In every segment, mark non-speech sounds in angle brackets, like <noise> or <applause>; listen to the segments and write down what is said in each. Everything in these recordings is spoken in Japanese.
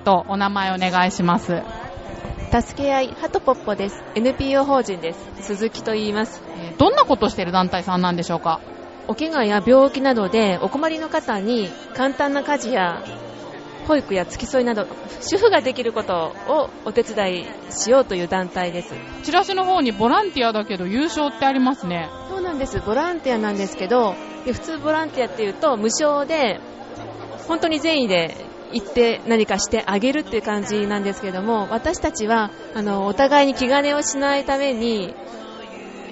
とお名前お願いします。助け合いハトポッポです。NPO 法人です。鈴木と言います。えーどんなことをしている団体さんなんでしょうか？お怪我や病気などでお困りの方に簡単な家事や保育や付き添いなど主婦ができることをお手伝いしようという団体です。チラシの方にボランティアだけど優勝ってありますね。そうなんです。ボランティアなんですけどで普通ボランティアっていうと無償で本当に善意で行って何かしてあげるっていう感じなんですけども私たちはあのお互いに気兼ねをしないために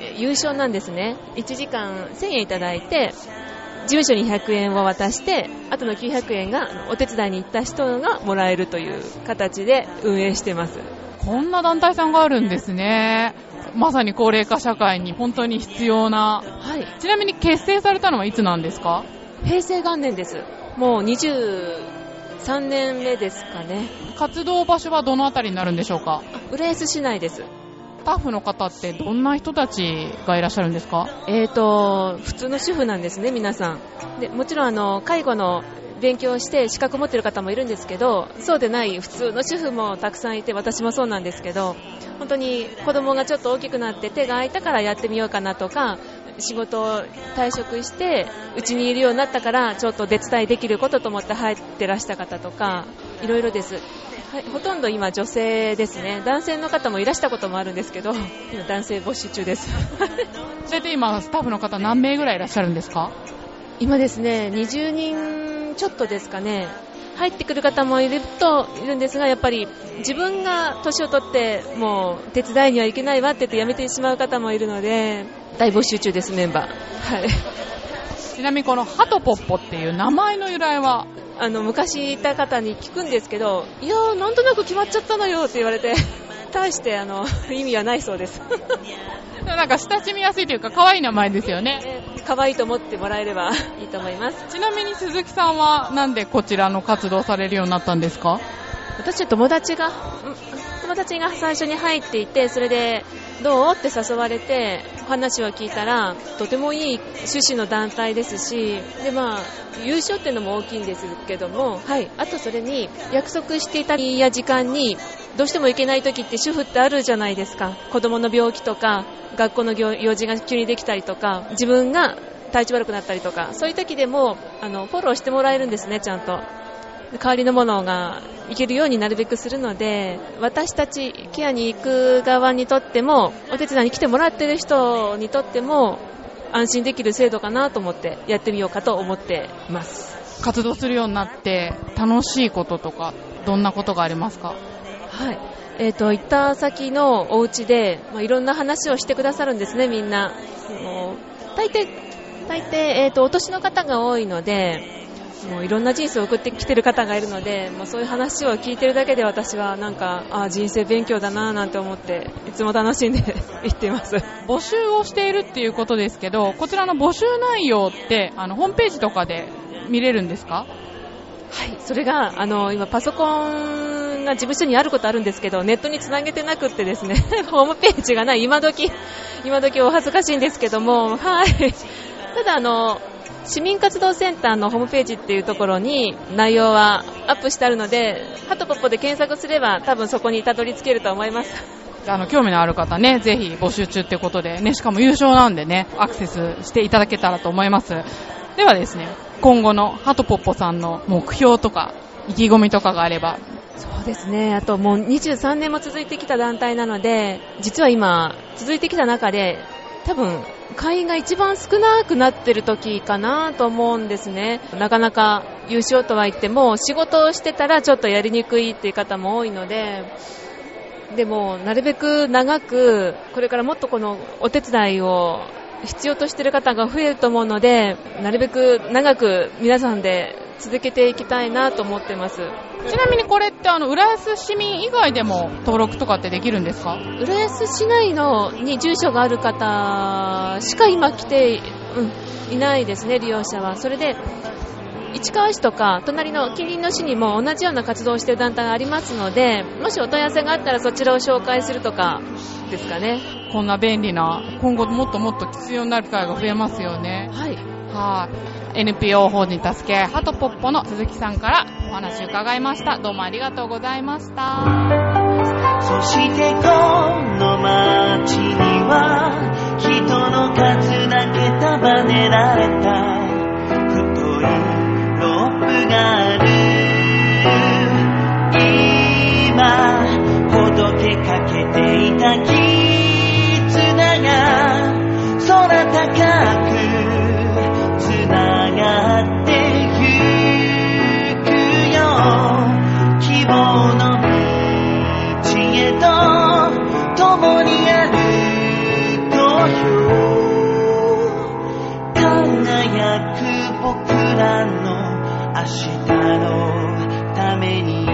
え優勝なんですね。1時間1000円いただいて事務所に100円を渡してあとの900円がお手伝いに行った人がもらえるという形で運営してます。こんな団体さんがあるんですね。まさに高齢化社会に本当に必要な。はい。ちなみに結成されたのはいつなんですか？平成元年です。もう23年目ですかね。活動場所はどのあたりになるんでしょうか？浦安市内です。スタッフの方ってどんな人たちがいらっしゃるんですか？えーと普通の主婦なんですね皆さん。でもちろんあの介護の勉強をして資格を持っている方もいるんですけどそうでない普通の主婦もたくさんいて私もそうなんですけど本当に子供がちょっと大きくなって手が空いたからやってみようかなとか仕事を退職してうちにいるようになったからちょっと手伝いできることと思って入ってらした方とかいろいろです、はい、ほとんど今女性ですね。男性の方もいらしたこともあるんですけど今男性募集中です。<laughs> それで今スタッフの方何名ぐらいいらっしゃるんですか？今ですね20人ちょっとですかね入ってくる方もいるといるんですがやっぱり自分が年を取ってもう手伝いには行けないわって言って辞めてしまう方もいるので大募集中ですメンバー。はい。ちなみにこのハトポッポっていう名前の由来は？あの昔いた方に聞くんですけどいやーなんとなく決まっちゃったのよって言われて <laughs> 大してあの意味はないそうですなんか親しみやすいというか可愛い名前ですよね。可愛いと思ってもらえれば <laughs> いいと思います。ちなみに鈴木さんはなんでこちらの活動されるようになったんですか？私は友達が、うん友達が最初に入っていて、それで、どうって誘われて、話を聞いたら、とてもいい趣旨の団体ですし、で、まあ、優勝っていうのも大きいんですけども、はい。あとそれに、約束していた日や時間に、どうしても行けない時って主婦ってあるじゃないですか。子供の病気とか、学校の行用事が急にできたりとか、自分が体調悪くなったりとか、そういう時でも、あの、フォローしてもらえるんですね、ちゃんと。代わりのものがいけるようになるべくするので私たちケアに行く側にとってもお手伝いに来てもらってる人にとっても安心できる制度かなと思ってやってみようかと思ってます。活動するようになって楽しいこととかどんなことがありますか？はい。えー、と行った先のお家で、まあ、いろんな話をしてくださるんですねみんな。大抵大抵、えー、とお年の方が多いのでもういろんな人生を送ってきてる方がいるので、もうそういう話を聞いてるだけで私はなんか、あ人生勉強だななんて思って、いつも楽しんで <laughs> 行っています。募集をしているっていうことですけどこちらの募集内容ってあのホームページとかで見れるんですか？はい、それが、あの、今パソコンが事務所にあることあるんですけど、ネットにつなげてなくってですね、<laughs> ホームページがない、今時、今時お恥ずかしいんですけども、はい。ただあの、市民活動センターのホームページっていうところに内容はアップしてあるので、ハトポッポで検索すれば多分そこにたどり着けると思います。<laughs> あの興味のある方ねぜひ募集中ってことでねしかも優勝なんでねアクセスしていただけたらと思いますではですね今後のハトポッポさんの目標とか意気込みとかがあればそうですね。あともう23年も続いてきた団体なので、実は今、続いてきた中で、多分、会員が一番少なくなってる時かなと思うんですね。なかなか優勝とは言っても、仕事をしてたらちょっとやりにくいっていう方も多いので、でも、なるべく長く、これからもっとこのお手伝いを必要としてる方が増えると思うので、なるべく長く皆さんで続けていきたいなと思ってます。ちなみにこれってあの浦安市民以外でも登録とかってできるんですか？浦安市内のに住所がある方しか今来て、うん、いないですね、利用者は。それで、市川市とか隣の近隣の市にも同じような活動をしている団体がありますのでもしお問い合わせがあったらそちらを紹介するとかですかねこんな便利な、今後もっともっと必要になる機会が増えますよね。はいはい。NPO 法人助け合いハトポッポの鈴木さんからお話伺いました。どうもありがとうございました。そしてこの街には人の数だけ束ねられた僕らの明日のために